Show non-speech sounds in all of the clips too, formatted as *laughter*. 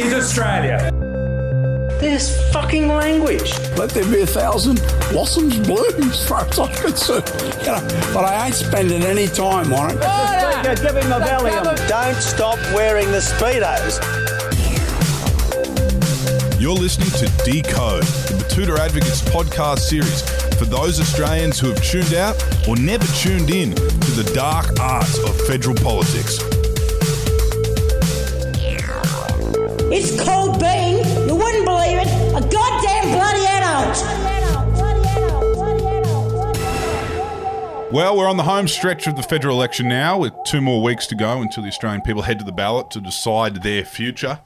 is Australia. This fucking language. Let there be a thousand blossoms bloom as far as I'm concerned. You know, but I ain't spending any time on it. Give him a Valium. Don't stop wearing the Speedos. You're listening to Decode, the Betoota Advocates podcast series for those Australians who have tuned out or never tuned in to the dark arts of federal politics. It's called being, you wouldn't believe it, a goddamn bloody adult. Well, we're on the home stretch of the federal election now, with two more weeks to go until the Australian people head to the ballot to decide their future.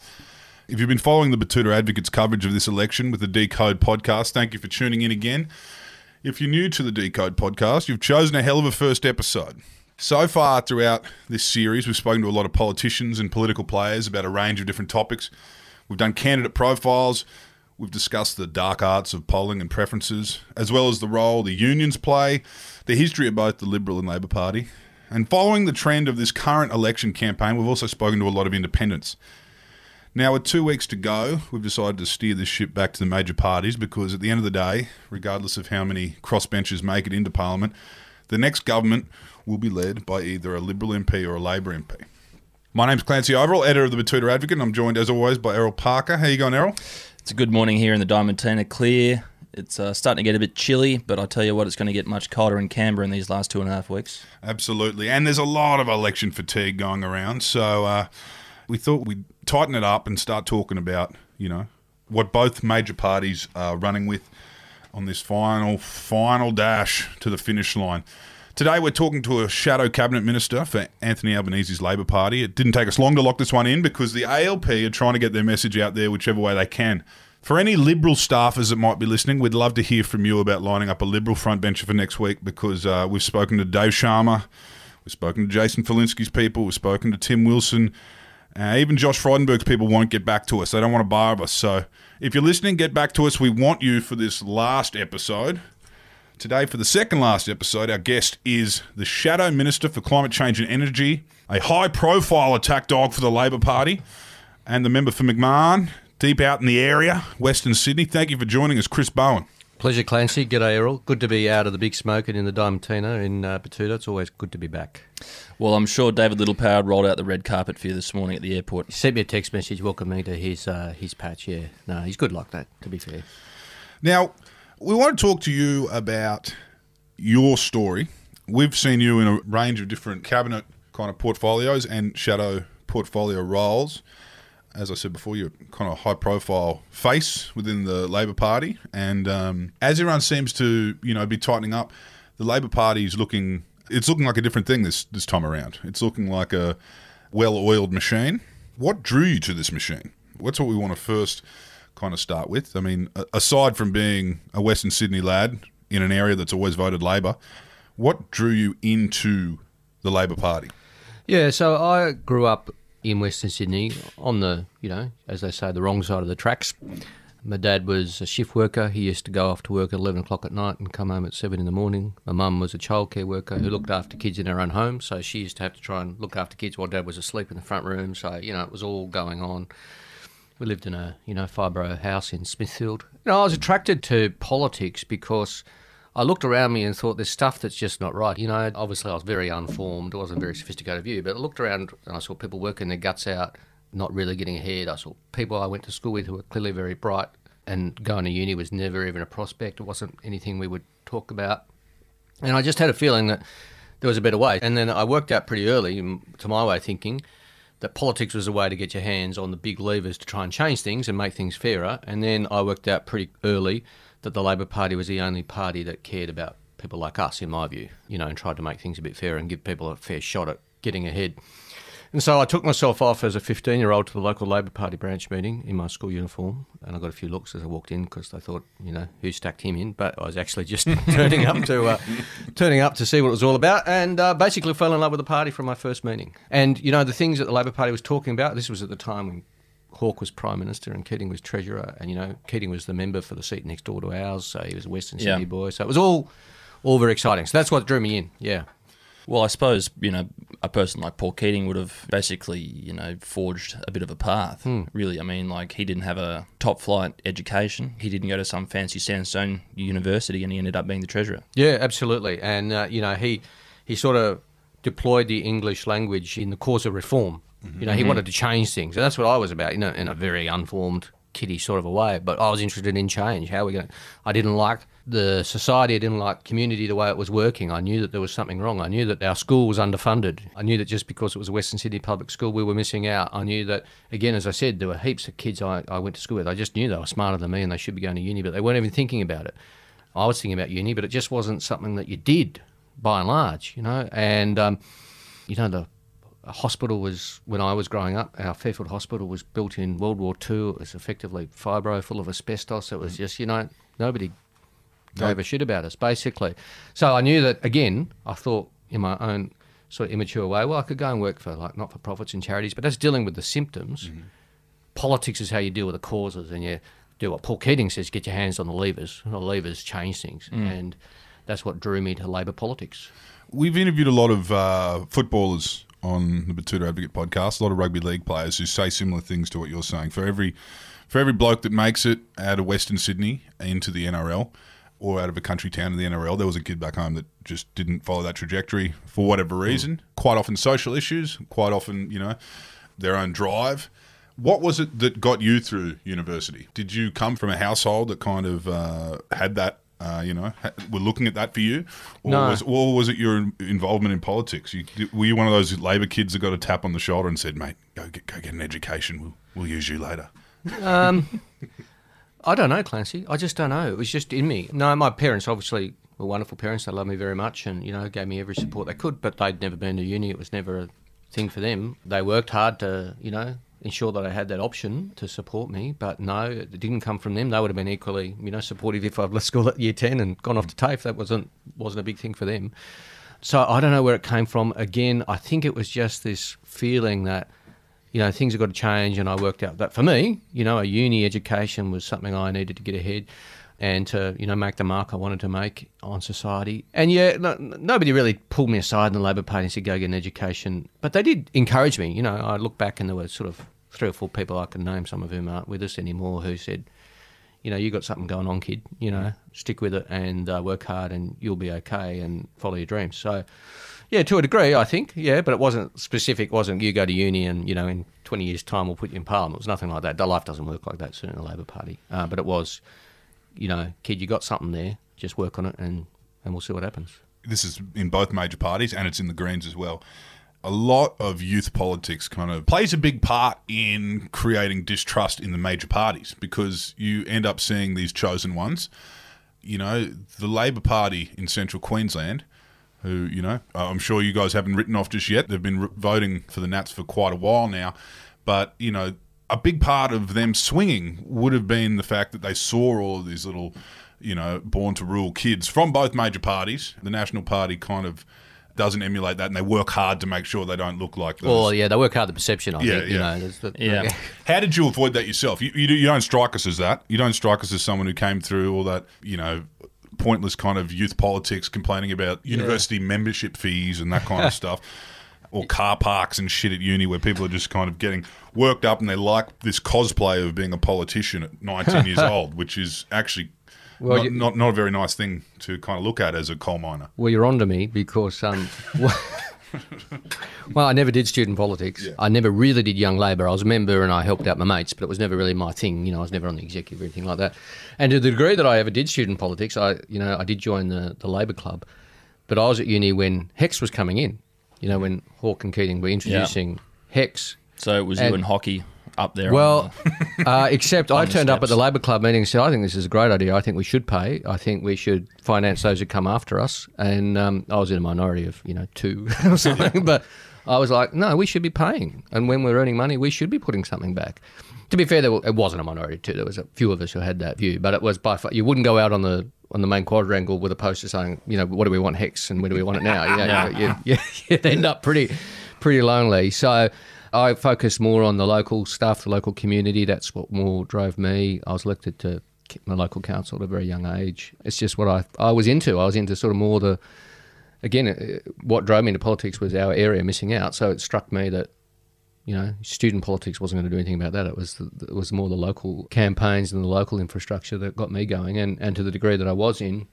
If you've been following the Betoota Advocates coverage of this election with the Decode podcast, thank you for tuning in again. If you're new to the Decode podcast, you've chosen a hell of a first episode. So far throughout this series, we've spoken to a lot of politicians and political players about a range of different topics. We've done candidate profiles, we've discussed the dark arts of polling and preferences, as well as the role the unions play, the history of both the Liberal and Labor Party. And following the trend of this current election campaign, we've also spoken to a lot of independents. Now, with two weeks to go, we've decided to steer this ship back to the major parties because at the end of the day, regardless of how many crossbenchers make it into Parliament, the next government will be led by either a Liberal MP or a Labor MP. My name's Clancy Overall, editor of the Betoota Advocate, and I'm joined as always by Errol Parker. How you going, Errol? It's a good morning here in the Diamantina. Clear. It's uh, starting to get a bit chilly, but I tell you what, it's going to get much colder in Canberra in these last two and a half weeks. Absolutely. And there's a lot of election fatigue going around. So uh, we thought we'd tighten it up and start talking about, you know, what both major parties are running with on this final, final dash to the finish line. Today, we're talking to a shadow cabinet minister for Anthony Albanese's Labor Party. It didn't take us long to lock this one in because the ALP are trying to get their message out there whichever way they can. For any Liberal staffers that might be listening, we'd love to hear from you about lining up a Liberal frontbencher for next week because uh, we've spoken to Dave Sharma, we've spoken to Jason Falinski's people, we've spoken to Tim Wilson, uh, even Josh Frydenberg's people won't get back to us. They don't want to bar us. So if you're listening, get back to us. We want you for this last episode. Today, for the second last episode, our guest is the Shadow Minister for Climate Change and Energy, a high profile attack dog for the Labor Party, and the member for McMahon, deep out in the area, Western Sydney. Thank you for joining us, Chris Bowen. Pleasure, Clancy. G'day, Errol. Good to be out of the big smoke and in the Diamantina in uh, Betoota. It's always good to be back. Well, I'm sure David Littleproud rolled out the red carpet for you this morning at the airport. He sent me a text message welcoming me to his uh, his patch. Yeah, no, he's good like that. To be fair. Now, we want to talk to you about your story. We've seen you in a range of different cabinet kind of portfolios and shadow portfolio roles. As I said before, you're kind of a high profile face within the Labor Party, and um, as everyone seems to you know be tightening up, the Labor Party is looking it's looking like a different thing this this time around. It's looking like a well oiled machine. What drew you to this machine? What's what we want to first kind of start with? I mean, aside from being a Western Sydney lad in an area that's always voted Labor, what drew you into the Labor Party? Yeah, so I grew up in Western Sydney on the, you know, as they say, the wrong side of the tracks. My dad was a shift worker. He used to go off to work at 11 o'clock at night and come home at 7 in the morning. My mum was a childcare worker who looked after kids in her own home. So she used to have to try and look after kids while dad was asleep in the front room. So, you know, it was all going on. We lived in a, you know, fibro house in Smithfield. You know, I was attracted to politics because I looked around me and thought there's stuff that's just not right. You know, obviously I was very unformed. It wasn't a very sophisticated view, but I looked around and I saw people working their guts out, not really getting ahead. I saw people I went to school with who were clearly very bright and going to uni was never even a prospect. It wasn't anything we would talk about. And I just had a feeling that there was a better way. And then I worked out pretty early, to my way of thinking, that politics was a way to get your hands on the big levers to try and change things and make things fairer. And then I worked out pretty early that the Labor Party was the only party that cared about people like us, in my view, you know, and tried to make things a bit fairer and give people a fair shot at getting ahead. And so I took myself off as a 15 year old to the local Labor Party branch meeting in my school uniform. And I got a few looks as I walked in because they thought, you know, who stacked him in? But I was actually just *laughs* turning up to uh, turning up to see what it was all about and uh, basically fell in love with the party from my first meeting. And, you know, the things that the Labor Party was talking about, this was at the time when Hawke was Prime Minister and Keating was Treasurer. And, you know, Keating was the member for the seat next door to ours. So he was a Western Sydney Yeah. boy. So it was all, all very exciting. So that's what drew me in, yeah. Well, I suppose you know a person like Paul Keating would have basically you know forged a bit of a path. Hmm. Really, I mean, like he didn't have a top flight education. He didn't go to some fancy sandstone university, and he ended up being the treasurer. Yeah, absolutely. And uh, you know, he he sort of deployed the English language in the cause of reform. Mm-hmm. You know, he mm-hmm. wanted to change things, and that's what I was about. You know, in a very unformed, kiddie sort of a way. But I was interested in change. How are we going? I didn't like the society. Didn't like community the way it was working. I knew that there was something wrong. I knew that our school was underfunded. I knew that just because it was a Western Sydney public school, we were missing out. I knew that again, as I said, there were heaps of kids I, I went to school with. I just knew they were smarter than me and they should be going to uni, but they weren't even thinking about it. I was thinking about uni, but it just wasn't something that you did by and large, you know. And um, you know, the hospital was when I was growing up. Our Fairfield Hospital was built in World War Two. It was effectively fibro, full of asbestos. It was just, you know, nobody gave a shit about us, basically. So I knew that again. I thought in my own sort of immature way, well, I could go and work for like not for profits and charities, but that's dealing with the symptoms. Politics is how you deal with the causes, and you do what Paul Keating says: get your hands on the levers. The levers change things, and that's what drew me to Labor politics. We've interviewed a lot of uh, footballers on the Betoota Advocate podcast, a lot of rugby league players who say similar things to what you're saying. For every for every bloke that makes it out of Western Sydney into the NRL or out of a country town in the NRL, there was a kid back home that just didn't follow that trajectory for whatever reason. Quite often social issues, quite often, you know, their own drive. What was it that got you through university? Did you come from a household that kind of uh, had that uh, you know, ha- were looking at that for you, or No. was or was it your involvement in politics? You, were you one of those Labor kids that got a tap on the shoulder and said, "Mate, go get go get an education. We'll we'll use you later." I don't know, Clancy. I just don't know. It was just in me. No, my parents obviously were wonderful parents. They loved me very much, and you know, gave me every support they could. But they'd never been to uni. It was never a thing for them. They worked hard to, you know, ensure that I had that option to support me. But no, it didn't come from them. They would have been equally, you know, supportive if I'd left school at year ten and gone off to TAFE. That wasn't wasn't a big thing for them. So I don't know where it came from. Again, I think it was just this feeling that you know, things have got to change. And I worked out that for me, you know, a uni education was something I needed to get ahead and to, you know, make the mark I wanted to make on society. And yeah, no, nobody really pulled me aside in the Labor Party and said, go get an education. But they did encourage me. You know, I look back and there were sort of three or four people I can name, some of whom aren't with us anymore, who said, you know, you got something going on, kid. You know, stick with it and uh, work hard, and you'll be okay, and follow your dreams. So, yeah, to a degree, I think, yeah, but it wasn't specific. wasn't you go to uni and you know in twenty years' time we'll put you in parliament. It was nothing like that. The life doesn't work like that. Certainly, in the Labor Party, uh, but it was, you know, kid, you got something there. Just work on it, and and we'll see what happens. This is in both major parties, and it's in the Greens as well. A lot of youth politics kind of plays a big part in creating distrust in the major parties because you end up seeing these chosen ones. You know, the Labor Party in central Queensland, who, you know, uh, I'm sure you guys haven't written off just yet. They've been r- voting for the Nats for quite a while now. But, you know, a big part of them swinging would have been the fact that they saw all of these little, you know, born to rule kids from both major parties. The National Party kind of doesn't emulate that and they work hard to make sure they don't look like those. Well, yeah, they work hard the perception. I Yeah, think you yeah. know. the- Yeah. *laughs* How did you avoid that yourself? You, you, do- you don't strike us as that. You don't strike us as someone who came through all that, you know, pointless kind of youth politics, complaining about university membership fees and that kind of *laughs* stuff, or car parks and shit at uni where people are just kind of getting worked up and they like this cosplay of being a politician at 19 years *laughs* old, which is actually Well, not, you- not not a very nice thing to kind of look at as a coal miner. Well, you're onto me because, um, *laughs* well, I never did student politics. I never really did Young Labor. I was a member and I helped out my mates, but it was never really my thing. You know, I was never on the executive or anything like that. And to the degree that I ever did student politics, I, you know, I did join the, the Labor Club, but I was at uni when HECS was coming in. You know, when Hawke and Keating were introducing HECS. So it was And- you and Hockey up there. Well, *laughs* uh, except I turned up at the Labor Club meeting and said, I think this is a great idea. I think we should pay. I think we should finance those who come after us. And um, I was in a minority of, you know, two *laughs* or something. but I was like, no, we should be paying. And when we're earning money, we should be putting something back. To be fair, there it wasn't a minority too. There was a few of us who had that view, but it was by far, you wouldn't go out on the on the main quadrangle with a poster saying, you know, what do we want HECS and where do we want it now? You know, *laughs* you, you, you'd end up pretty pretty lonely. So I focused more on the local stuff, the local community. That's what more drove me. I was elected to my local council at a very young age. It's just what I I was into. I was into sort of more the again, what drove me into politics was our area missing out. So it struck me that you know, student politics wasn't going to do anything about that. It was it was more the local campaigns and the local infrastructure that got me going. And, and to the degree that I was in,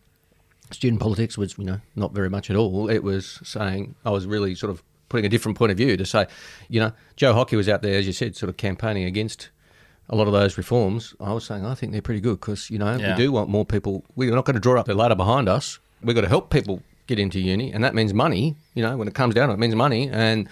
student politics was you know not very much at all. It was saying I was really sort of putting a different point of view to say, you know, Joe Hockey was out there as you said, sort of campaigning against a lot of those reforms. I was saying I think they're pretty good because you know Yeah. we do want more people. We're not going to draw up the ladder behind us. We've got to help people get into uni, and that means money. You know, when it comes down, to it it means money and.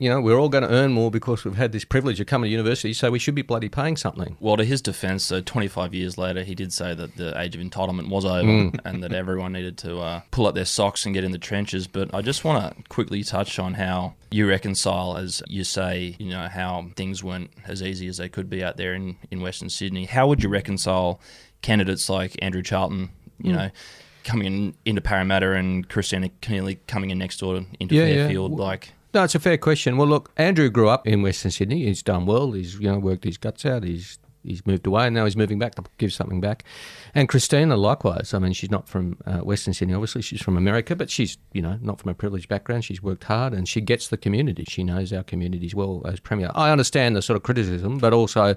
You know, we're all going to earn more because we've had this privilege of coming to university, so we should be bloody paying something. Well, to his defence, so 25 years later, he did say that the age of entitlement was over Mm. *laughs* and that everyone needed to uh, pull up their socks and get in the trenches. But I just want to quickly touch on how you reconcile, as you say, you know, how things weren't as easy as they could be out there in, in Western Sydney. How would you reconcile candidates like Andrew Charlton, Mm. you know, coming in into Parramatta and Kristina Keneally coming in next door into Yeah, yeah. Fairfield? Well- Like, No, it's a fair question. Well, look, Andrew grew up in Western Sydney. He's done well. He's you know worked his guts out. He's he's moved away, and now he's moving back to give something back. And Kristina, likewise. I mean, she's not from uh, Western Sydney. Obviously, she's from America, but she's you know not from a privileged background. She's worked hard, and she gets the community. She knows our communities well as premier. I understand the sort of criticism, but also,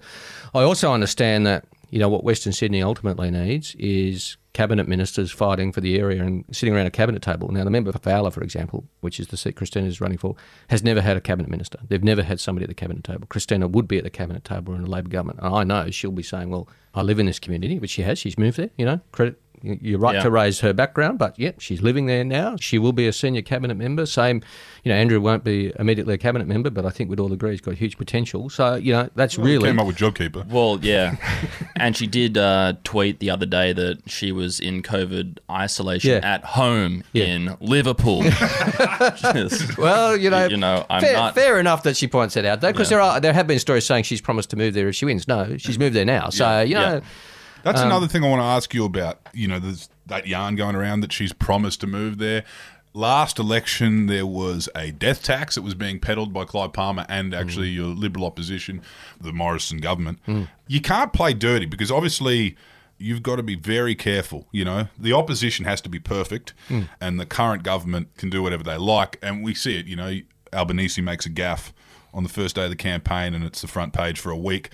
I also understand that you know what Western Sydney ultimately needs is cabinet ministers fighting for the area and sitting around a cabinet table. Now, the member for Fowler, for example, which is the seat Kristina is running for, has never had a cabinet minister. They've never had somebody at the cabinet table. Kristina would be at the cabinet table in a Labor government. And I know she'll be saying, well, I live in this community, which she has. She's moved there, you know, credit. You're right Yeah. to raise her background, but yep, she's living there now. She will be a senior cabinet member. Same, you know, Andrew won't be immediately a cabinet member, but I think we'd all agree he's got huge potential. So, you know, that's really Came up with JobKeeper. Well, yeah. *laughs* and she did uh, tweet the other day that she was in COVID isolation Yeah. at home Yeah. in Liverpool. *laughs* Just- Well, you know, You know, I'm fair, not- fair enough that she points that out, though, because Yeah. there are there have been stories saying she's promised to move there if she wins. No, she's moved there now. So you know, Yeah. That's Um, another thing I want to ask you about. You know, there's that yarn going around that she's promised to move there. Last election, there was a death tax that was being peddled by Clive Palmer and actually Mm. your Liberal opposition, the Morrison government. You can't play dirty because obviously you've got to be very careful. You know, the opposition has to be perfect, Mm. and the current government can do whatever they like. And we see it. You know, Albanese makes a gaffe on the first day of the campaign, and it's the front page for a week.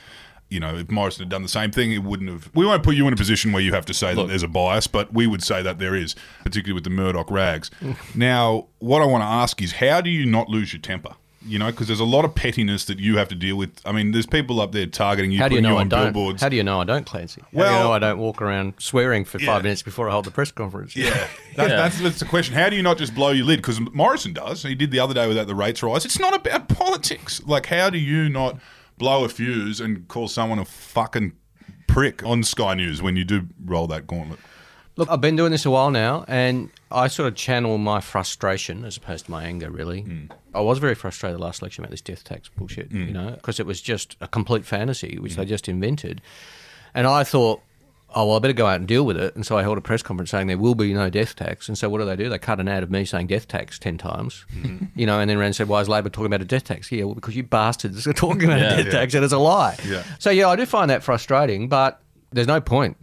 You know, if Morrison had done the same thing, it wouldn't have. We won't put you in a position where you have to say that there's a bias, but we would say that there is, particularly with the Murdoch rags. *laughs* now, what I want to ask is, how do you not lose your temper? You know, because there's a lot of pettiness that you have to deal with. I mean, there's people up there targeting you, how do you putting know I on don't? billboards. How do you know I don't, Clancy? How do Well- you know I don't walk around swearing for Yeah. five minutes before I hold the press conference? Yeah, *laughs* that, Yeah. That's, that's the question. How do you not just blow your lid? Because Morrison does. He did the other day without the rates rise. It's not about politics. Like, how do you not blow a fuse and call someone a fucking prick on Sky News when you do roll that gauntlet? Look, I've been doing this a while now, and I sort of channel my frustration as opposed to my anger. Really, hmm. I was very frustrated last election about this death tax bullshit. You hmm. know, because it was just a complete fantasy which they hmm. just invented, and I thought. Oh well, I better go out and deal with it. And so I held a press conference saying there will be no death tax. And so what do they do? They cut an ad of me saying death tax ten times, you know, and then Rand said, "Why is Labor talking about a death tax?" Yeah, well, because you bastards are talking about Yeah. a death Yeah. tax, and it's a lie. Yeah. So yeah, I do find that frustrating, but there's no point,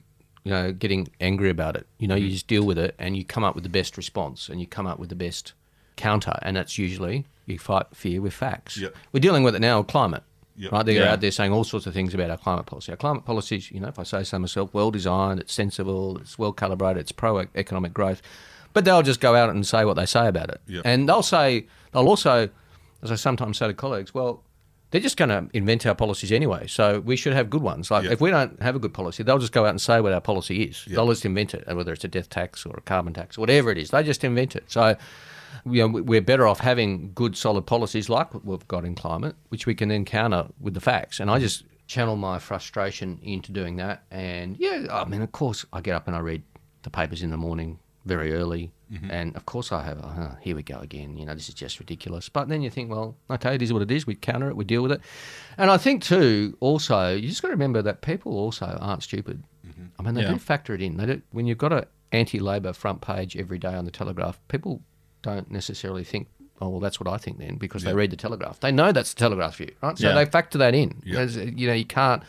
you know, getting angry about it. You know, Mm-hmm. you just deal with it and you come up with the best response and you come up with the best counter, and that's usually you fight fear with facts. Yep. We're dealing with it now, climate. Yep. Right, they're Yeah. out there saying all sorts of things about our climate policy. Our climate policy, you know, if I say so myself, well designed, it's sensible, it's well calibrated, it's pro economic growth. But they'll just go out and say what they say about it. Yep. And they'll say, they'll also, as I sometimes say to colleagues, well, they're just going to invent our policies anyway. So we should have good ones. Like Yep. if we don't have a good policy, they'll just go out and say what our policy is. They'll just invent it, whether it's a death tax or a carbon tax, whatever it is. They just invent it. So you know, we- we're better off having good, solid policies like what we've got in climate, which we can then counter with the facts. And I just channel my frustration into doing that. And yeah, I mean, of course, I get up and I read the papers in the morning very early. Mm-hmm. And of course, I have, oh, here we go again. You know, this is just ridiculous. But then you think, well, okay, it is what it is. We counter it, we deal with it. And I think, too, also, you just got to remember that people also aren't stupid. Mm-hmm. I mean, they Yeah. do factor it in. They do, when you've got an anti Labor front page every day on the Telegraph, people don't necessarily think, oh, well, that's what I think then, because they read the Telegraph. They know that's the Telegraph view, right? So Yeah. they factor that in. Yeah. You know, you can't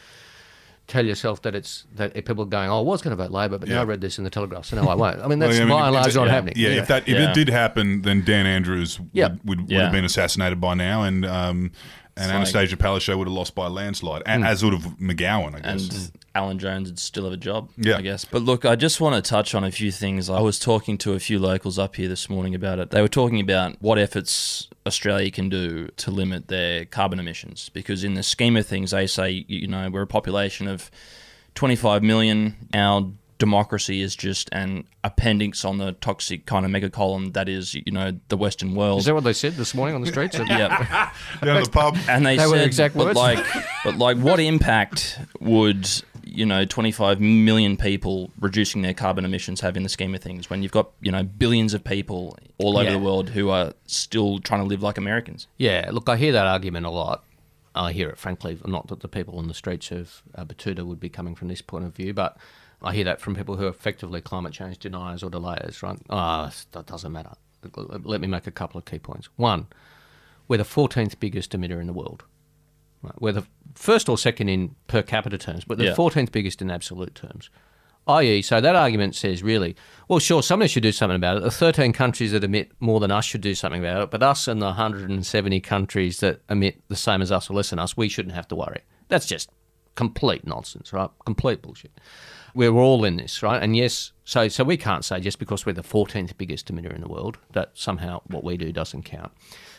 tell yourself that it's that people are going, oh, I was going to vote Labor, but now I read this in the Telegraph, so no, I won't. I mean, *laughs* that's Well, I mean, by and large not yeah, happening. Yeah, if that if Yeah. it did happen, then Dan Andrews Yeah. would, would, would Yeah. have been assassinated by now, and um, and like- Annastacia Palaszczuk would have lost by a landslide, Hmm. a as would have McGowan, I guess. and Alan Jones would still have a job, Yeah. I guess. But look, I just want to touch on a few things. I was talking to a few locals up here this morning about it. They were talking about what efforts Australia can do to limit their carbon emissions, because in the scheme of things, they say you know we're a population of 25 million. Our democracy is just an appendix on the toxic kind of mega column that is you know the Western world. Is that what they said this morning on the streets? *laughs* yeah. *laughs* Down at the pub. And they They said, the exact but words. like, but like, what impact would you know 25 million people reducing their carbon emissions have in the scheme of things when you've got you know billions of people all over Yeah. the world who are still trying to live like Americans? Yeah, look, I hear that argument a lot. I hear it, frankly, not that the people on the streets of uh, Betoota would be coming from this point of view, but I hear that from people who are effectively climate change deniers or delayers, right? Ah, that doesn't matter. Let me make a couple of key points. One, we're the 14th biggest emitter in the world. Right? We're the first or second in per capita terms, but the Yeah. 14th biggest in absolute terms. I.e., so that argument says really, well, sure, somebody should do something about it. The 13 countries that emit more than us should do something about it, but us and the 170 countries that emit the same as us or less than us, we shouldn't have to worry. That's just complete nonsense, right? Complete bullshit. We're all in this, right? And yes, so so we can't say just because we're the 14th biggest emitter in the world that somehow what we do doesn't count.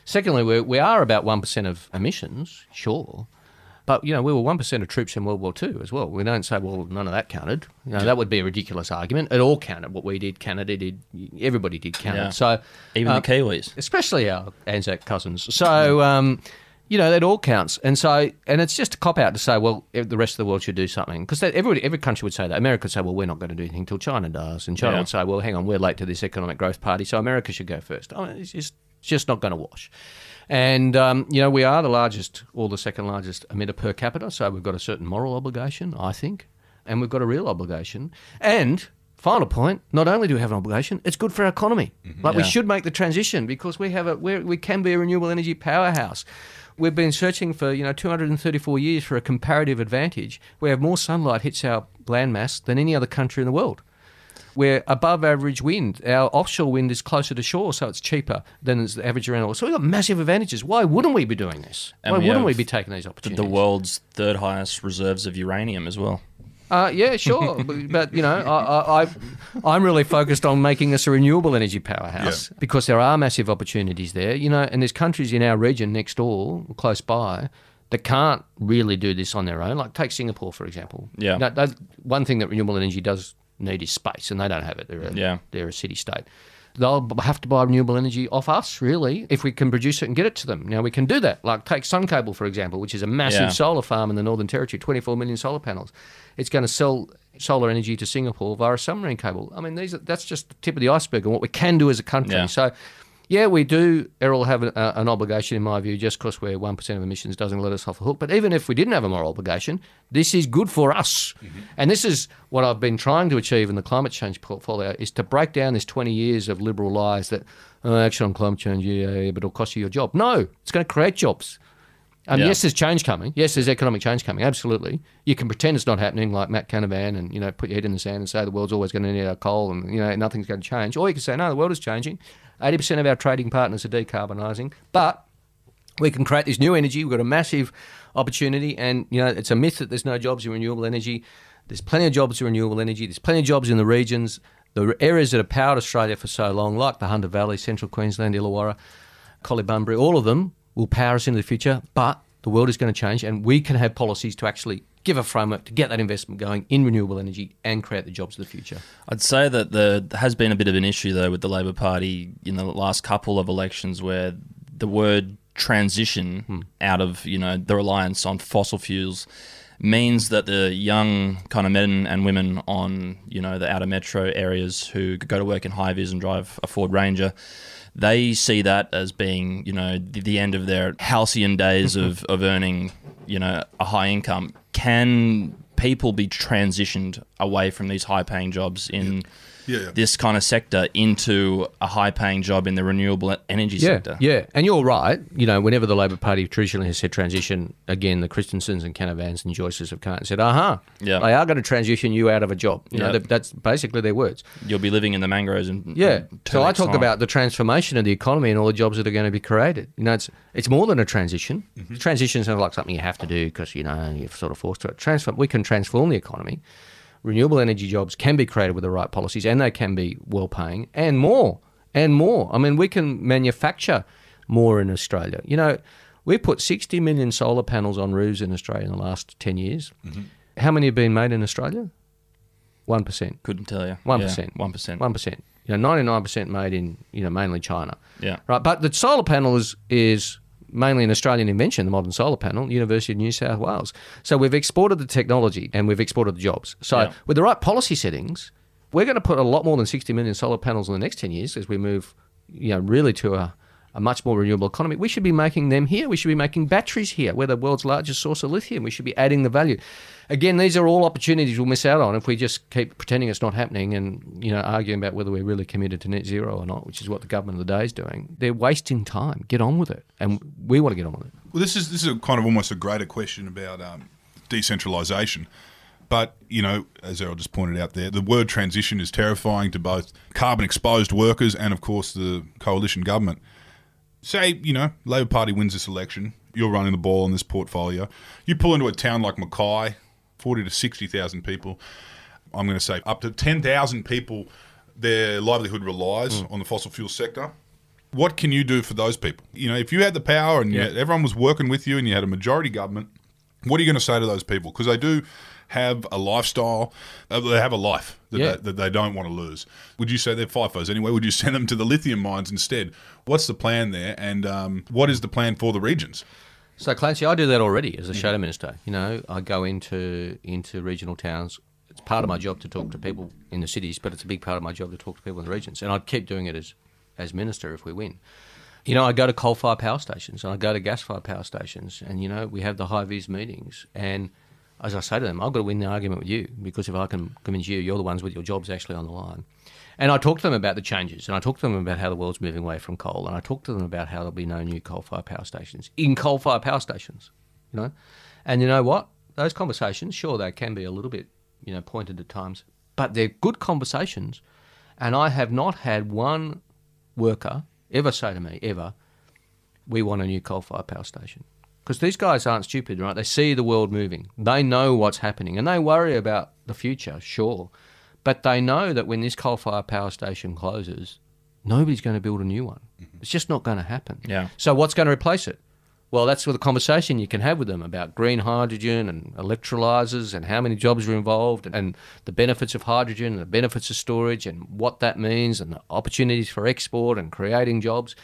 Secondly, we we are about one percent of emissions, sure, but you know we were one percent of troops in World War Two as well. We don't say well none of that counted. You know, that would be a ridiculous argument. It all counted. What we did, Canada did, everybody did count Yeah. So Even uh, the Kiwis. especially our Anzac cousins. So, um, you know, that all counts. And so, and it's just a cop out to say, well, the rest of the world should do something. Because every, every country would say that. America would say, well, we're not going to do anything until China does. And China Yeah. would say, well, hang on, we're late to this economic growth party, so America should go first. I mean, it's just, it's just not going to wash. And, um, you know, we are the largest or the second largest emitter per capita. So we've got a certain moral obligation, I think. And we've got a real obligation. And, Final point: Not only do we have an obligation, it's good for our economy. Like we should make the transition because we have a we're, we can be a renewable energy powerhouse. We've been searching for you know 234 years for a comparative advantage. We have more sunlight hits our landmass than any other country in the world. We're above average wind. Our offshore wind is closer to shore, so it's cheaper than is the average around the world. So we've got massive advantages. Why wouldn't we be doing this? And Why we wouldn't we be taking these The, opportunities? the world's third highest reserves of uranium as well. Uh, yeah, sure, *laughs* but, but you know, I, I, I'm really focused on making us a renewable energy powerhouse Yeah. because there are massive opportunities there. You know, and there's countries in our region next door, close by, that can't really do this on their own. Like take Singapore for example. Yeah. Now, that, one thing that renewable energy does need is space, and they don't have it. They're a, Yeah. they're a city state. They'll have to buy renewable energy off us, really, if we can produce it and get it to them. Now, we can do that. Like, take Sun Cable, for example, which is a massive Yeah. solar farm in the Northern Territory, 24 million solar panels. It's going to sell solar energy to Singapore via a submarine cable. I mean, these are, that's just the tip of the iceberg and what we can do as a country. Yeah. So, yeah, we do, Errol, have a, a, an obligation, in my view, just because we're 1% of emissions doesn't let us off the hook. But even if we didn't have a moral obligation, this is good for us. And this is what I've been trying to achieve in the climate change portfolio, is to break down this 20 years of liberal lies that, oh, action on climate change, yeah, yeah, but it'll cost you your job. No, it's going to create jobs. Um, Yeah. Yes, there's change coming. Yes, there's economic change coming. Absolutely. You can pretend it's not happening, like Matt Canavan, and you know, put your head in the sand and say the world's always going to need our coal, and you know, nothing's going to change. Or you can say, no, the world is changing. Eighty percent of our trading partners are decarbonising, but we can create this new energy. We've got a massive opportunity, and you know, it's a myth that there's no jobs in renewable energy. There's plenty of jobs in renewable energy. There's plenty of jobs in the regions, the areas that have powered Australia for so long, like the Hunter Valley, Central Queensland, Illawarra, Collie Bunbury, all of them will power us into the future. But the world is going to change, and we can have policies to actually give a framework to get that investment going in renewable energy and create the jobs of the future. I'd say that there has been a bit of an issue though with the Labor Party in the last couple of elections where the word transition hmm. out of you know the reliance on fossil fuels means that the young kind of men and women on you know the outer metro areas who go to work in high vis and drive a Ford Ranger they see that as being you know the, the end of their halcyon days *laughs* of, of earning you know a high income can people be transitioned away from these high paying jobs in Yeah, yeah. this kind of sector into a high-paying job in the renewable energy Yeah, sector. yeah, and you're right. You know, whenever the Labor Party traditionally has said transition, again, the Christensens and Canavans and Joyces have come out and said, "Aha, Yeah. they are going to transition you out of a job." You know, Yeah. that- that's basically their words. You'll be living in the mangroves and Yeah. two So I talk time. about the transformation of the economy and all the jobs that are going to be created. You know, it's it's more than a transition. Mm-hmm. Transition sounds like something you have to do because you know you're sort of forced to it. Transform. We can transform the economy. Renewable energy jobs can be created with the right policies, and they can be well paying and more and more. I mean, we can manufacture more in Australia. You know, we put 60 million solar panels on roofs in Australia in the last 10 years. Mm-hmm. How many have been made in Australia? One percent. couldn't tell you. One Yeah. One percent. One percent. You know, ninety nine percent made in you know mainly China. Yeah. Right. But the solar panel is is mainly an Australian invention. The modern solar panel, University of New South Wales. So we've exported the technology and we've exported the jobs. So Yeah. with the right policy settings, we're going to put a lot more than sixty million solar panels in the next ten years as we move, you know, really to a a much more renewable economy. We should be making them here. We should be making batteries here. We're the world's largest source of lithium. We should be adding the value. Again, these are all opportunities we'll miss out on if we just keep pretending it's not happening and you know arguing about whether we're really committed to net zero or not, which is what the government of the day is doing. They're wasting time. Get on with it, and we want to get on with it. Well, this is this is a kind of almost a greater question about um, decentralisation. But you know, as Errol just pointed out there, the word transition is terrifying to both carbon exposed workers and, of course, the coalition government. Say, you know, Labor Party wins this election, you're running the ball on this portfolio. You pull into a town like Mackay, forty to sixty thousand people. I'm going to say up to ten thousand people. Their livelihood relies hmm. on the fossil fuel sector what can you do for those people? You know, if you had the power and Yeah. had- everyone was working with you and you had a majority government, what are you going to say to those people? Because they do have a lifestyle, uh, they have a life that, Yeah. they, that they don't want to lose. Would you say they're FIFOs anyway? Would you *laughs* send them to the lithium mines instead? What's the plan there? And um, what is the plan for the regions? So Clancy, I do that already as a shadow minister. You know, I go into into regional towns. It's part of my job to talk to people in the cities, but it's a big part of my job to talk to people in the regions, and I'd keep doing it as as minister if we win. You know, I go to coal-fired power stations and I go to gas-fired power stations, and you know, we have the high vis meetings. And as I say to them, I've got to win the argument with you because if I can convince you, you're the ones with your jobs actually on the line. And I talk to them about the changes, and I talk to them about how the world's moving away from coal, and I talk to them about how there'll be no new coal-fired power stations in coal-fired power stations. You know, and you know what? Those conversations, sure, they can be a little bit, you know, pointed at times, but they're good conversations. And I have not had one worker ever say to me, ever, we want a new coal-fired power station. Because these guys aren't stupid, right? They see the world moving. They know what's happening, and they worry about the future, sure. But they know that when this coal-fired power station closes, nobody's going to build a new one. Mm-hmm. It's just not going to happen. Yeah. So what's going to replace it? Well, that's with a conversation you can have with them about green hydrogen and electrolyzers and how many jobs are involved and the benefits of hydrogen and the benefits of storage and what that means and the opportunities for export and creating jobs.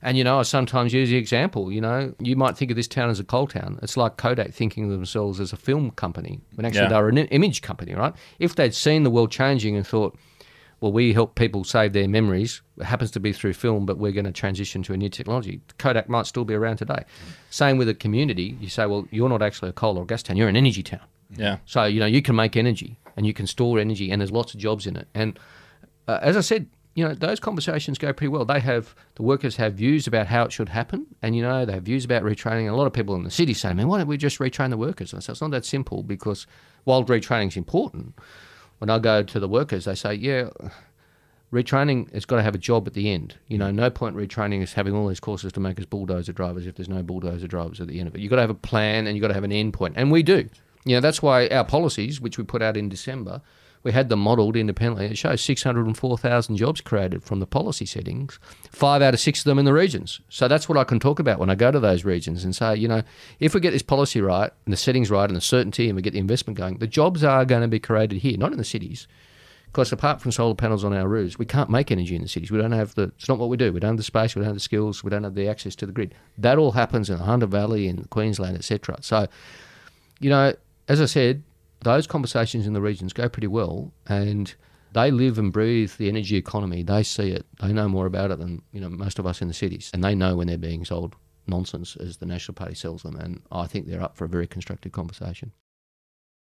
And, you know, I sometimes use the example, you know, you might think of this town as a coal town. It's like Kodak thinking of themselves as a film company when actually Yeah. they were an image company, right? If they'd seen the world changing and thought, well, we help people save their memories. It happens to be through film, but we're going to transition to a new technology. Kodak might still be around today. Same with a community. You say, well, you're not actually a coal or gas town, you're an energy town. Yeah. So, you know, you can make energy and you can store energy, and there's lots of jobs in it. And uh, as I said, you know, those conversations go pretty well. They have, the workers have views about how it should happen, and, you know, they have views about retraining. A lot of people in the city say, man, why don't we just retrain the workers? And I say, it's not that simple because while retraining is important, when I go to the workers, they say, yeah, retraining has got to have a job at the end. You know, no point retraining is having all these courses to make us bulldozer drivers if there's no bulldozer drivers at the end of it. You've got to have a plan and you've got to have an end point. And we do. You know, that's why our policies, which we put out in December, we had them modelled independently. It shows 604,000 jobs created from the policy settings, five out of six of them in the regions. So that's what I can talk about when I go to those regions and say, you know, if we get this policy right and the settings right and the certainty and we get the investment going, the jobs are going to be created here, not in the cities. Because apart from solar panels on our roofs, we can't make energy in the cities. We don't have the. It's not what we do. We don't have the space. We don't have the skills. We don't have the access to the grid. That all happens in the Hunter Valley, in Queensland, etc. So, you know, as I said, those conversations in the regions go pretty well, and they live and breathe the energy economy. They see it. They know more about it than you know most of us in the cities, and they know when they're being sold nonsense as the National Party sells them. And I think they're up for a very constructive conversation.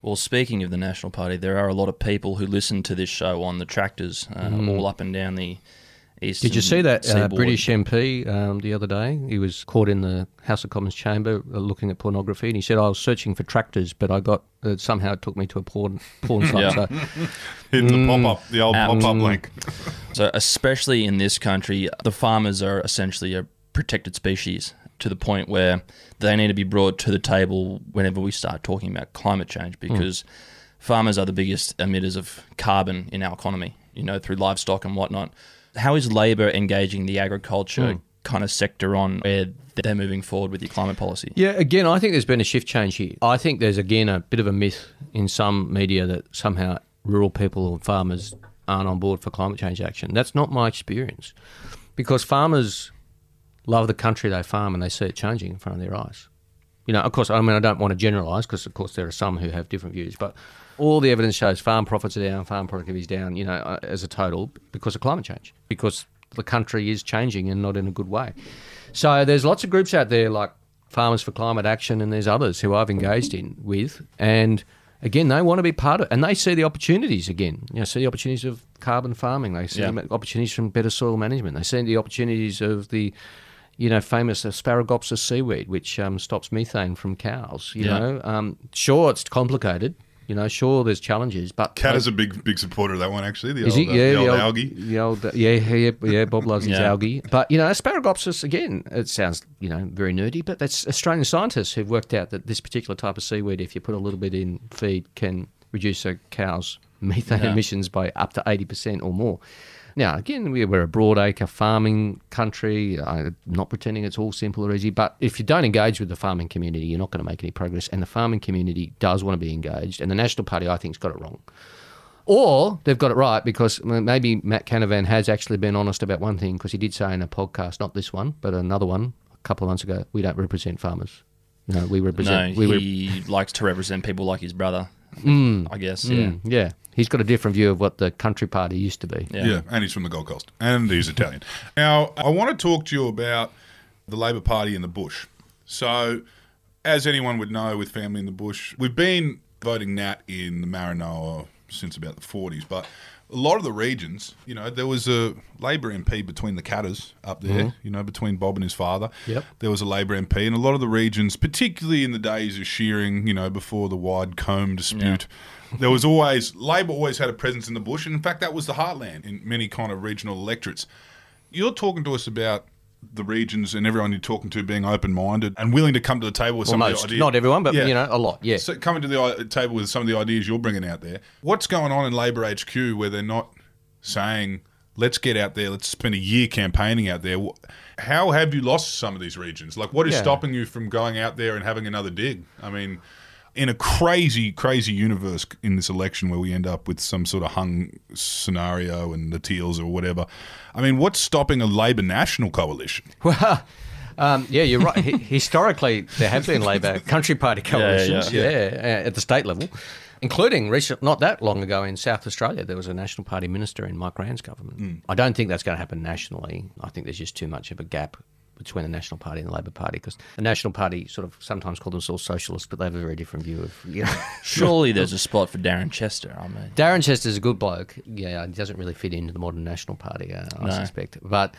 Well, speaking of the National Party, there are a lot of people who listen to this show on the tractors, uh, all up and down the east. Mm. Did you see that uh, British MP um, the other day? He was caught in the House of Commons chamber uh, looking at pornography, and he said, "I was searching for tractors, but I got uh, somehow it took me to a porn porn *laughs* site." Yeah. So, *laughs* Hit the pop up, the old Um, pop up link. So, especially in this country, the farmers are essentially a protected species to the point where they need to be brought to the table whenever we start talking about climate change because farmers are the biggest emitters of carbon in our economy, you know, through livestock and whatnot. How is Labor engaging the agriculture hmm. kind of sector on where they're moving forward with your climate policy? Yeah, again, I think there's been a shift change here. I think there's again a bit of a myth in some media that somehow rural people or farmers aren't on board for climate change action. That's not my experience, because farmers love the country they farm and they see it changing in front of their eyes. You know, of course, I mean, I don't want to generalise because, of course, there are some who have different views, but all the evidence shows farm profits are down, farm productivity is down, you know, uh, as a total because of climate change, because the country is changing and not in a good way. So there's lots of groups out there like Farmers for Climate Action, and there's others who I've engaged in with, and again, they want to be part of, it. and they see the opportunities again. You know, see the opportunities of carbon farming. They see Yeah. the opportunities from better soil management. They see the opportunities of the you know, famous Asparagopsis seaweed, which um, stops methane from cows. You Yeah. know, um, sure, it's complicated. You know, sure, there's challenges, but Cat is a big big supporter of that one actually. The is old, he? uh, Yeah, the old old- algae. the old- yeah, yeah, yeah. Bob loves his Yeah. algae. But you know, Asparagopsis again. It sounds you know very nerdy, but that's Australian scientists who've worked out that this particular type of seaweed, if you put a little bit in feed, can reduce a cow's methane Yeah. emissions by up to eighty percent or more. Now, again, we- we're a broadacre farming country. I'm not pretending it's all simple or easy, but if you don't engage with the farming community, you're not going to make any progress. And the farming community does want to be engaged, and the National Party, I think, has got it wrong. Or they've got it right because maybe Matt Canavan has actually been honest about one thing because he did say in a podcast, not this one, but another one a couple of months ago, we don't represent farmers. No, we No, represent. we rep- he likes to represent people like his brother, I guess. Yeah. Mm, yeah. He's got a different view of what the country party used to be. Yeah. Yeah. and he's from the Gold Coast, and he's Italian. now, I want to talk to you about the Labor Party in the bush. So, as anyone would know, with family in the bush, we've been voting Nat in the Maranoa since about the 40s, but a lot of the regions, you know, there was a Labor MP between the Katters up there, mm-hmm. you know, between Bob and his father. Yep. There was a Labor MP, and a lot of the regions, particularly in the days of shearing, you know, before the wide comb dispute, there was *laughs* always Labor always had a presence in the bush, and in fact, that was the heartland in many kind of regional electorates. You're talking to us about the regions and everyone you're talking to being open-minded and willing to come to the table with Well, some of most, the ideas. not everyone, but Yeah. you know, a lot. Yeah. So coming to the uh, table with some of the ideas you're bringing out there. What's going on in Labor HQ where they're not saying, "Let's get out there, let's spend a year campaigning out there"? How have you lost some of these regions? Like, what is Yeah. stopping you from going out there and having another dig? I mean, in a crazy, crazy universe in this election where we end up with some sort of hung scenario and the Teals or whatever. I mean, what's stopping a Labor national coalition? *laughs* Well, um, yeah, you're right. Historically, there have been Labor Country Party coalitions, yeah. yeah, uh, at the state level, including recent, not that long ago in South Australia, there was a National Party minister in Mike Rann's government. I don't think that's going to happen nationally. I think there's just too much of a gap between the National Party and the Labor Party because the National Party sort of sometimes call themselves socialists, but they have a very different view of you know. *laughs* Surely there's a spot for Darren Chester. I mean, Darren Chester's a good bloke. Yeah, he doesn't really fit into the modern National Party, uh, I No. suspect. But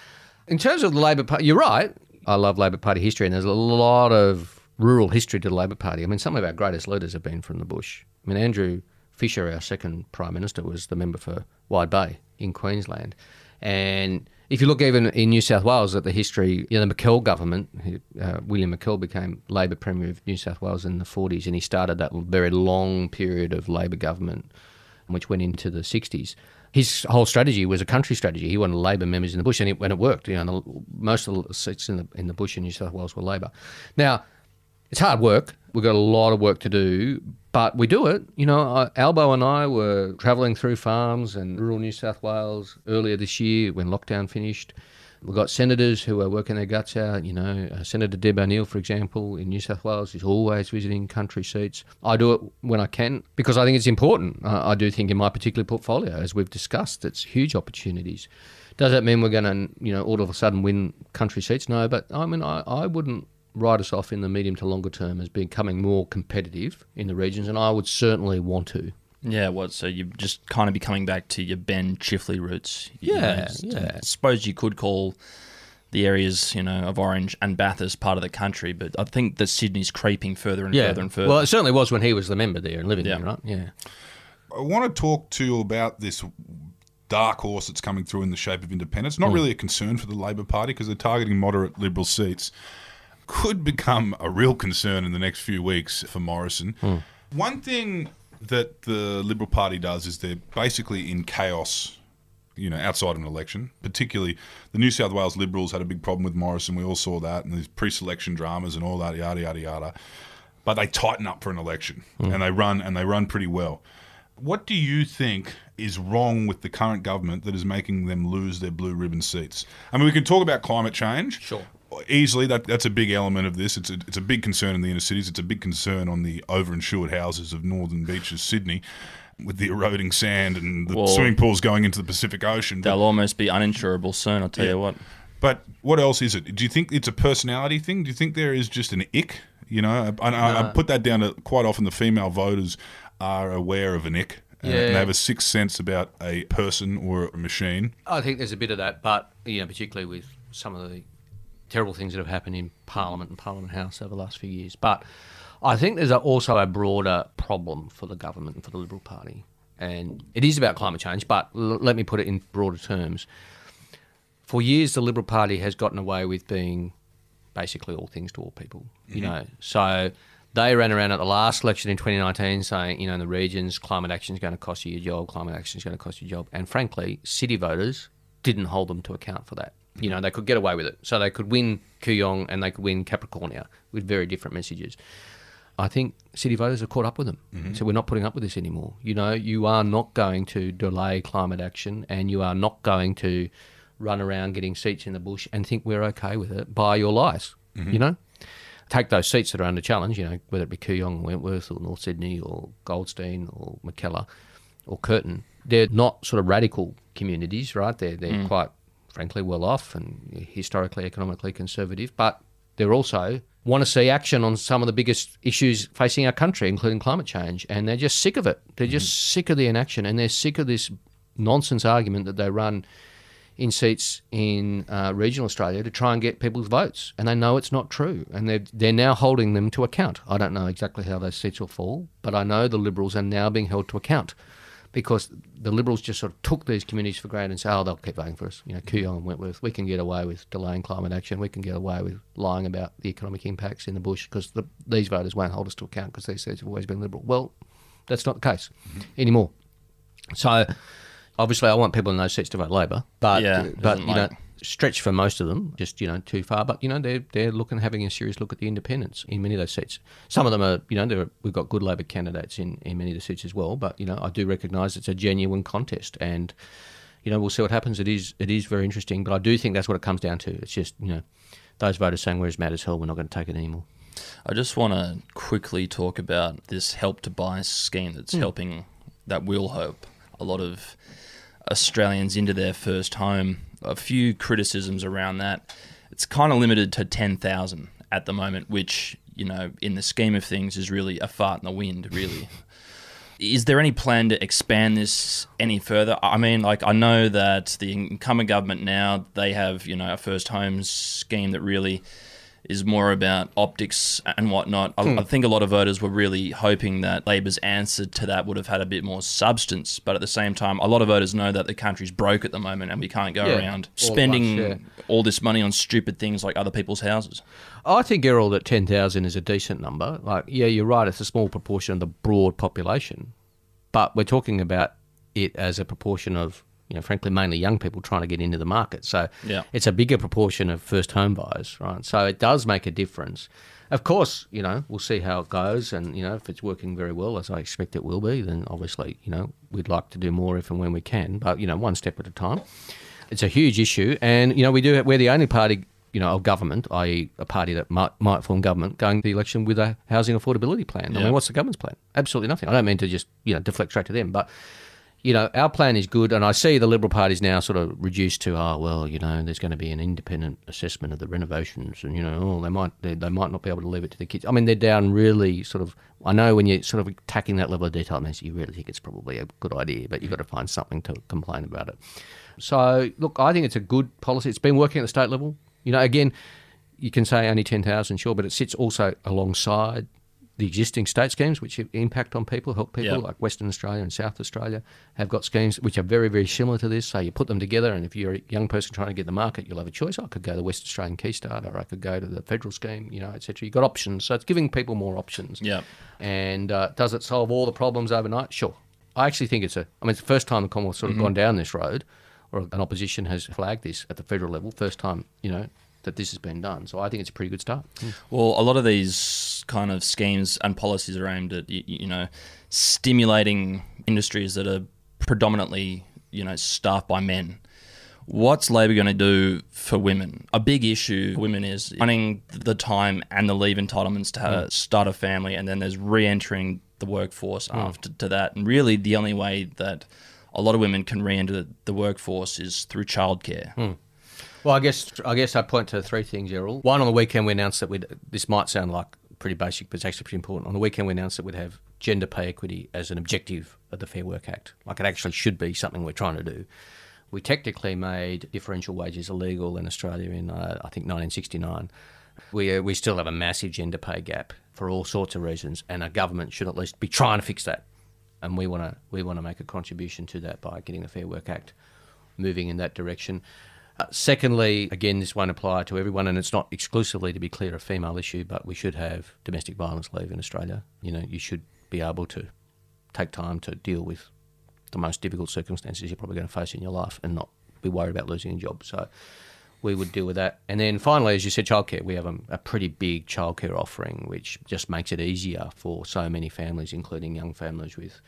in terms of the Labor Party, you're right. I love Labor Party history, and there's a lot of rural history to the Labor Party. I mean, some of our greatest leaders have been from the bush. I mean, Andrew Fisher, our second Prime Minister, was the member for Wide Bay in Queensland. And if you look even in New South Wales at the history, you know, the McKell government, uh, William McKell became Labor Premier of New South Wales in the 40s, and he started that very long period of Labor government which went into the 60s. His whole strategy was a country strategy. He wanted Labor members in the bush, and it, when it worked, you know, the, most of the seats in the in the bush in New South Wales were Labor. Now, it's hard work. We've got a lot of work to do, but we do it. You know, uh, Albo and I were travelling through farms and rural New South Wales earlier this year when lockdown finished. We've got senators who are working their guts out. You know, uh, Senator Deb O'Neill, for example, in New South Wales, is always visiting country seats. I do it when I can because I think it's important. Uh, I do think in my particular portfolio, as we've discussed, it's huge opportunities. Does that mean we're going to, you know, all of a sudden win country seats? No, but I mean, I, I wouldn't write us off in the medium to longer term as becoming more competitive in the regions, and I would certainly want to. Yeah, what? So you're just kind of be coming back to your Ben Chifley roots. Yeah, know, yeah. I suppose you could call the areas, you know, of Orange and Bathurst part of the country, but I think that Sydney's creeping further and further and further. Well, it certainly was when he was the member there and living Yeah. there, right? Yeah. I want to talk to you about this dark horse that's coming through in the shape of independence. Not hmm. really a concern for the Labor Party because they're targeting moderate Liberal seats. Could become a real concern in the next few weeks for Morrison. Hmm. One thing that the Liberal Party does is they're basically in chaos, you know, outside of an election. Particularly, the New South Wales Liberals had a big problem with Morrison. We all saw that, and these pre-selection dramas and all that, yada yada yada. But they tighten up for an election, hmm. and they run and they run pretty well. What do you think is wrong with the current government that is making them lose their blue ribbon seats? I mean, we can talk about climate change. Sure. Easily, that that's a big element of this. It's a, it's a big concern in the inner cities. It's a big concern on the overinsured houses of northern beaches, Sydney, with the eroding sand and the Well- swimming pools going into the Pacific Ocean. They'll almost be uninsurable soon, I'll tell you what. but what else is it? Do you think it's a personality thing? Do you think there is just an ick? You know, I, I, I put that down to quite often the female voters are aware of an ick. Uh, and Yeah. they have a sixth sense about a person or a machine. I think there's a bit of that, but you know, particularly with some of the terrible things that have happened in Parliament and Parliament House over the last few years. But I think there's also a broader problem for the government and for the Liberal Party, and it is about climate change. But l- let me put it in broader terms. For years, the Liberal Party has gotten away with being basically all things to all people. You mm-hmm. know, so they ran around at the last election in 2019 saying, you know, in the regions, climate action is going to cost you your job, climate action is going to cost you your job. And frankly, city voters didn't hold them to account for that. You know, they could get away with it. So they could win Kooyong and they could win Capricornia with very different messages. I think city voters have caught up with them. Mm-hmm. So we're not putting up with this anymore. You know, you are not going to delay climate action and you are not going to run around getting seats in the bush and think we're okay with it by your lies. Mm-hmm. You know? Take those seats that are under challenge, you know, whether it be Kooyong, Wentworth, or North Sydney, or Goldstein, or Mackellar, or Curtin. They're not sort of radical communities, right? They're, they're mm. quite, frankly, well off and historically, economically conservative, but they're also want to see action on some of the biggest issues facing our country, including climate change, and they're just sick of it. They're just sick of the inaction, and they're sick of this nonsense argument that they run in seats in uh, regional Australia to try and get people's votes, and they know it's not true, and they're they're now holding them to account. I don't know exactly how those seats will fall, but I know the Liberals are now being held to account because the Liberals just sort of took these communities for granted and said, "Oh, they'll keep voting for us." You know, Kooyong and Wentworth, we can get away with delaying climate action. We can get away with lying about the economic impacts in the bush because the, these voters won't hold us to account because these seats have always been Liberal. Well, that's not the case mm-hmm. anymore. So, obviously, I want people in those seats to vote Labor, but Yeah, but you know, like- stretch for most of them, just you know, too far. But you know, they're they're looking having a serious look at the independents in many of those seats. Some of them are, you know, we've got good Labor candidates in in many of the seats as well. But you know, I do recognise it's a genuine contest, and you know, we'll see what happens. It is it is very interesting, but I do think that's what it comes down to. It's just you know, those voters saying we're as mad as hell, we're not going to take it anymore. I just want to quickly talk about this help to buy scheme that's hmm. helping, that will help a lot of Australians into their first home. A few criticisms around that. It's kind of limited to 10,000 at the moment, which, you know, in the scheme of things is really a fart in the wind, really. *laughs* Is there any plan to expand this any further? I mean, like I know that the incumbent government now they have you know a first homes scheme that really is more about optics and whatnot. I, hmm. I think a lot of voters were really hoping that Labor's answer to that would have had a bit more substance. But at the same time, a lot of voters know that the country's broke at the moment and we can't go Yeah, around spending once, all this money on stupid things like other people's houses. I think Gerald that ten thousand is a decent number. Like, yeah, you're right; it's a small proportion of the broad population, but we're talking about it as a proportion of, you know, frankly, mainly young people trying to get into the market. So, Yeah. it's a bigger proportion of first home buyers, right? So it does make a difference. Of course, you know, we'll see how it goes, and you know, if it's working very well, as I expect it will be, then obviously, you know, we'd like to do more if and when we can. But you know, one step at a time. It's a huge issue, and you know, we do. We're the only party you know, of government, i.e., a party that might, might form government, going to the election with a housing affordability plan. I mean, what's the government's plan? Absolutely nothing. I don't mean to just you know deflect straight to them, but you know, our plan is good, and I see the Liberal Party's now sort of reduced to, oh well, you know, there's going to be an independent assessment of the renovations, and you know, oh, they might they, they might not be able to leave it to the kids. I mean, they're down really sort of. I know when you're sort of attacking that level of detail, it means you really think it's probably a good idea, but you've got to find something to complain about it. So, look, I think it's a good policy. It's been working at the state level. You know, again, you can say only 10,000, sure, but it sits also alongside the existing state schemes which impact on people, help people, Yep. like Western Australia and South Australia have got schemes which are very, very similar to this. So you put them together, and if you're a young person trying to get the market, you'll have a choice. I could go to the West Australian Keystart, or I could go to the federal scheme, you know, etc. You've got options. So it's giving people more options. Yep. And uh, does it solve all the problems overnight? Sure. I actually think it's a. I mean, it's the first time the Commonwealth's sort of gone down this road, or an opposition has flagged this at the federal level. First time, you know, that this has been done. So I think it's a pretty good start. Well, a lot of these kind of schemes and policies are aimed at you know stimulating industries that are predominantly you know staffed by men. What's Labor going to do for women? A big issue for women is running the time and the leave entitlements to have, mm. start a family, and then there's re-entering the workforce mm. after to that. And really, the only way that a lot of women can re-enter the, the workforce is through childcare. Hmm. Well, I guess I guess I point to three things, Errol. One, on the weekend we announced that we'd. This might sound like pretty basic, but it's actually pretty important. On the weekend we announced that we'd have gender pay equity as an objective of the Fair Work Act. Like it actually should be something we're trying to do. We technically made differential wages illegal in Australia in uh, I think 1969. We uh, we still have a massive gender pay gap for all sorts of reasons, and our government should at least be trying to fix that. And we want to we want to make a contribution to that by getting the Fair Work Act moving in that direction. Uh, secondly, again, this won't apply to everyone, and it's not exclusively, to be clear, a female issue, but we should have domestic violence leave in Australia. You know, you should be able to take time to deal with the most difficult circumstances you're probably going to face in your life and not be worried about losing a job. So we would deal with that. And then finally, as you said, childcare. We have a, a pretty big childcare offering, which just makes it easier for so many families, including young families with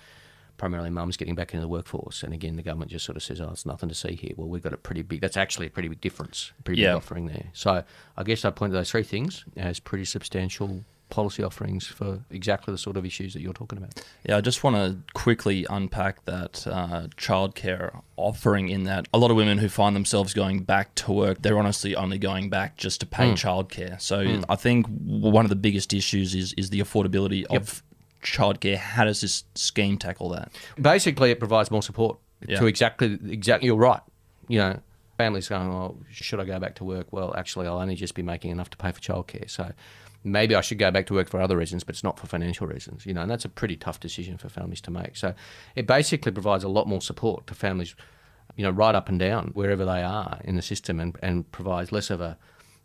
primarily mums getting back into the workforce. And again, the government just sort of says, oh, it's nothing to see here. Well, we've got a pretty big, that's actually a pretty big difference, pretty Yeah. big offering there. So I guess I point to those three things as pretty substantial policy offerings for exactly the sort of issues that you're talking about. Yeah, I just want to quickly unpack that uh, childcare offering in that a lot of women who find themselves going back to work, they're honestly only going back just to pay childcare. So I think one of the biggest issues is, is the affordability of childcare. How does this scheme tackle that? Basically, it provides more support Yeah. to exactly, exactly, you're right. You know, families going, oh, should I go back to work? Well, actually, I'll only just be making enough to pay for childcare. So maybe I should go back to work for other reasons, but it's not for financial reasons, you know, and that's a pretty tough decision for families to make. So it basically provides a lot more support to families, you know, right up and down, wherever they are in the system and, and provides less of a,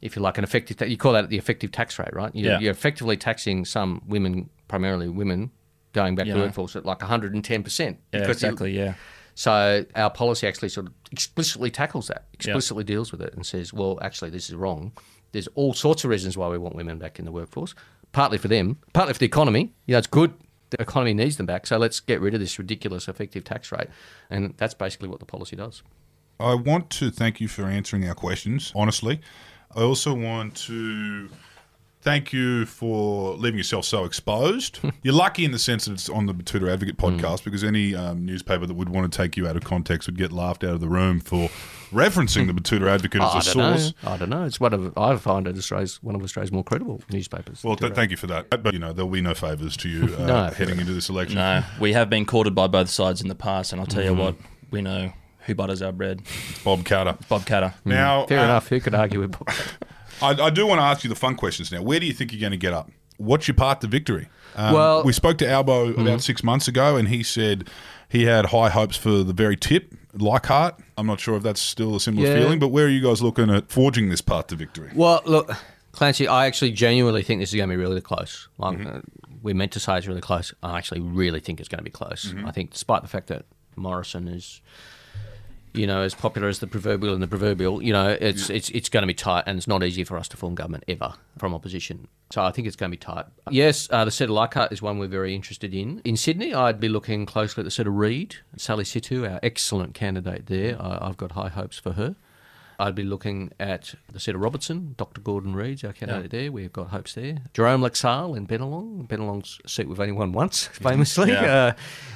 if you like, an effective, ta- you call that the effective tax rate, right? You're, Yeah. you're effectively taxing some women, primarily women, going back Yeah. to the workforce at like 110%. Yeah, because you- exactly. Yeah. so our policy actually sort of explicitly tackles that, explicitly deals with it, and says, well, actually, this is wrong. There's all sorts of reasons why we want women back in the workforce. Partly for them, partly for the economy. You know, it's good. The economy needs them back. So let's get rid of this ridiculous effective tax rate, and that's basically what the policy does. I want to thank you for answering our questions, honestly. I also want to thank you for leaving yourself so exposed. *laughs* You're lucky in the sense that it's on the Betoota Advocate Mm. podcast because any um, newspaper that would want to take you out of context would get laughed out of the room for referencing the Betoota Advocate I as a don't source. know. I don't know. It's one of I find it Australia's one of Australia's more credible newspapers. Well, th- thank you for that. But, you know, there'll be no favours to you *laughs* uh, No. heading into this election. No, we have been courted by both sides in the past, and I'll tell Mm-hmm. you what, we know who butters our bread. Bob Carter. Bob Katter. Now, Fair uh, enough. Who could argue with? I, I do want to ask you the fun questions now. Where do you think you're going to get up? What's your path to victory? Um, Well- we spoke to Albo about six months ago, and he said he had high hopes for the very tip, Leichhardt. I'm not sure if that's still a similar Yeah. feeling, but where are you guys looking at forging this path to victory? Well, look, Clancy, I actually genuinely think this is going to be really close. Like, uh, we meant to say it's really close. I actually really think it's going to be close. I think, despite the fact that Morrison is, you know, as popular as the proverbial and the proverbial, you know, it's it's it's going to be tight, and it's not easy for us to form government ever from opposition. So I think it's going to be tight. Yes, uh, the seat of Leichhardt is one we're very interested in. In Sydney, I'd be looking closely at the seat of Reid, Sally Situ, our excellent candidate there. I, I've got high hopes for her. I'd be looking at the seat of Robertson, Dr. Gordon Reid's our candidate there. We've got hopes there. Jerome Laxale in Bennelong. Bennelong's seat we've only won once, *laughs* famously. Yeah. Uh,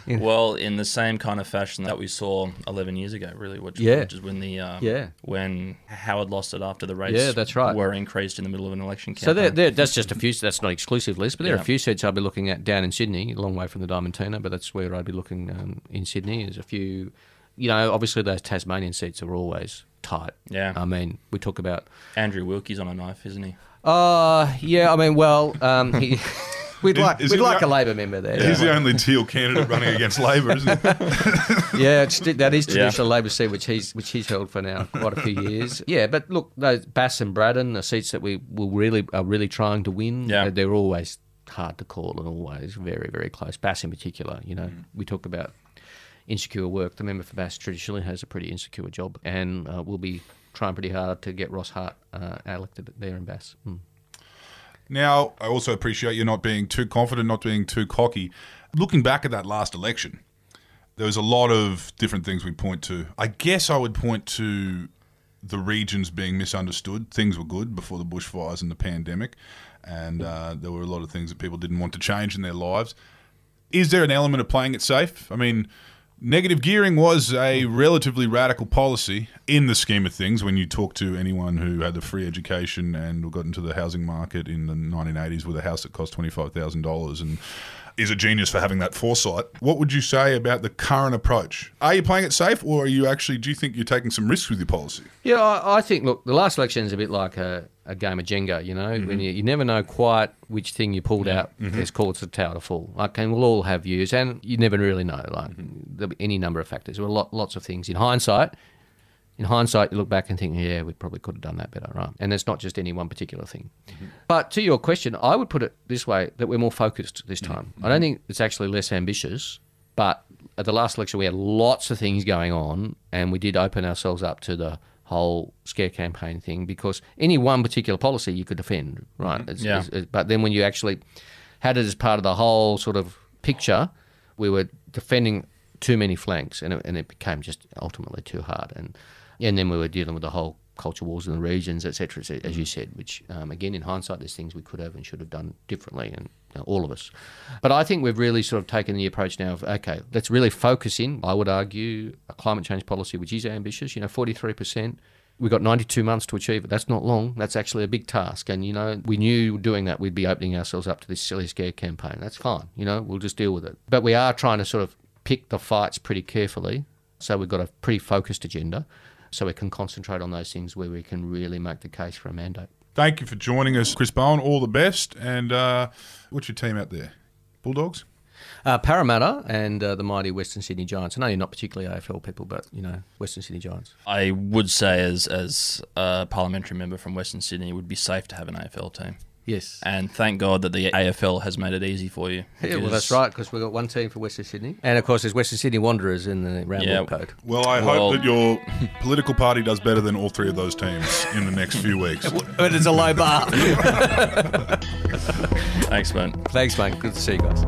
in- Well, in the same kind of fashion that we saw 11 years ago, really, which, Yeah. which is when the uh, Yeah. when Howard lost it after the rates Yeah, that's right. were increased in the middle of an election So campaign. there, there, that's just a few. That's not exclusive list, but there are a few seats I'll be looking at down in Sydney, a long way from the Diamantina, but that's where I'd be looking um, in Sydney. There's a few, you know, obviously those Tasmanian seats are always tight. Yeah. I mean, we talk about. Andrew Wilkie's on a knife, isn't he? Uh yeah. I mean, well, um, he, *laughs* *laughs* we'd Is- like is we'd like the- a Labor member there. He's the only teal *laughs* candidate running against Labor, isn't he? yeah, it's, that is Yeah. traditional Labor seat, which he's which he's held for now quite a few years. Yeah, but look, those Bass and Braddon are seats that we will really are really trying to win. Yeah. They're always hard to call and always very very close. Bass in particular, you know, Mm. we talk about insecure work. The member for Bass traditionally has a pretty insecure job, and uh, we'll be trying pretty hard to get Ross Hart uh, elected there in Bass. Mm. Now, I also appreciate you not being too confident, not being too cocky. Looking back at that last election, there was a lot of different things we point to. I guess I would point to the regions being misunderstood. Things were good before the bushfires and the pandemic, and uh, there were a lot of things that people didn't want to change in their lives. Is there an element of playing it safe? I mean, negative gearing was a relatively radical policy in the scheme of things when you talk to anyone who had a free education and got into the housing market in the 1980s with a house that cost $25,000 and is a genius for having that foresight. What would you say about the current approach? Are you playing it safe or are you actually, do you think you're taking some risks with your policy? Yeah, I, I think. Look, the last election is a bit like a, a game of Jenga. You know, mm-hmm. when you, you never know quite which thing you pulled out mm-hmm. has caused the tower to fall. Like, and we'll all have views, and you never really know. Like, mm-hmm. there'll be any number of factors. There were lot, lots of things. In hindsight, in hindsight, you look back and think, yeah, we probably could have done that better, right? And it's not just any one particular thing. Mm-hmm. But to your question, I would put it this way: that we're more focused this mm-hmm. time. I mm-hmm. don't think it's actually less ambitious, but at the last election we had lots of things going on, and we did open ourselves up to the whole scare campaign thing because any one particular policy you could defend, right? It's- Yeah. it's- but then when you actually had it as part of the whole sort of picture, we were defending too many flanks, and it, and it became just ultimately too hard. And and then we were dealing with the whole culture wars in the regions, etc., et as you said. Which um, again, in hindsight, there's things we could have and should have done differently, and you know, all of us. But I think we've really sort of taken the approach now of okay, let's really focus in. I would argue a climate change policy which is ambitious. You know, 43 percent. We've got 92 months to achieve it. That's not long. That's actually a big task. And, you know, we knew doing that we'd be opening ourselves up to this silly scare campaign. That's fine. You know, we'll just deal with it. But we are trying to sort of pick the fights pretty carefully. So we've got a pretty focused agenda. So we can concentrate on those things where we can really make the case for a mandate. Thank you for joining us, Chris Bowen. All the best. And uh, what's your team out there? Bulldogs? Uh, Parramatta and uh, the mighty Western Sydney Giants. I know you're not particularly AFL people, but, you know, Western Sydney Giants. I would say, as as a parliamentary member from Western Sydney, it would be safe to have an AFL team. Yes. And thank God that the AFL has made it easy for you. Yeah, well, that's right, because we've got one team for Western Sydney. And, of course, there's Western Sydney Wanderers in the round Yeah. code. Well, I Well- hope that your political party does better than all three of those teams in the next few weeks. *laughs* But it's a low bar. *laughs* Thanks, mate. Thanks, mate. Good to see you guys.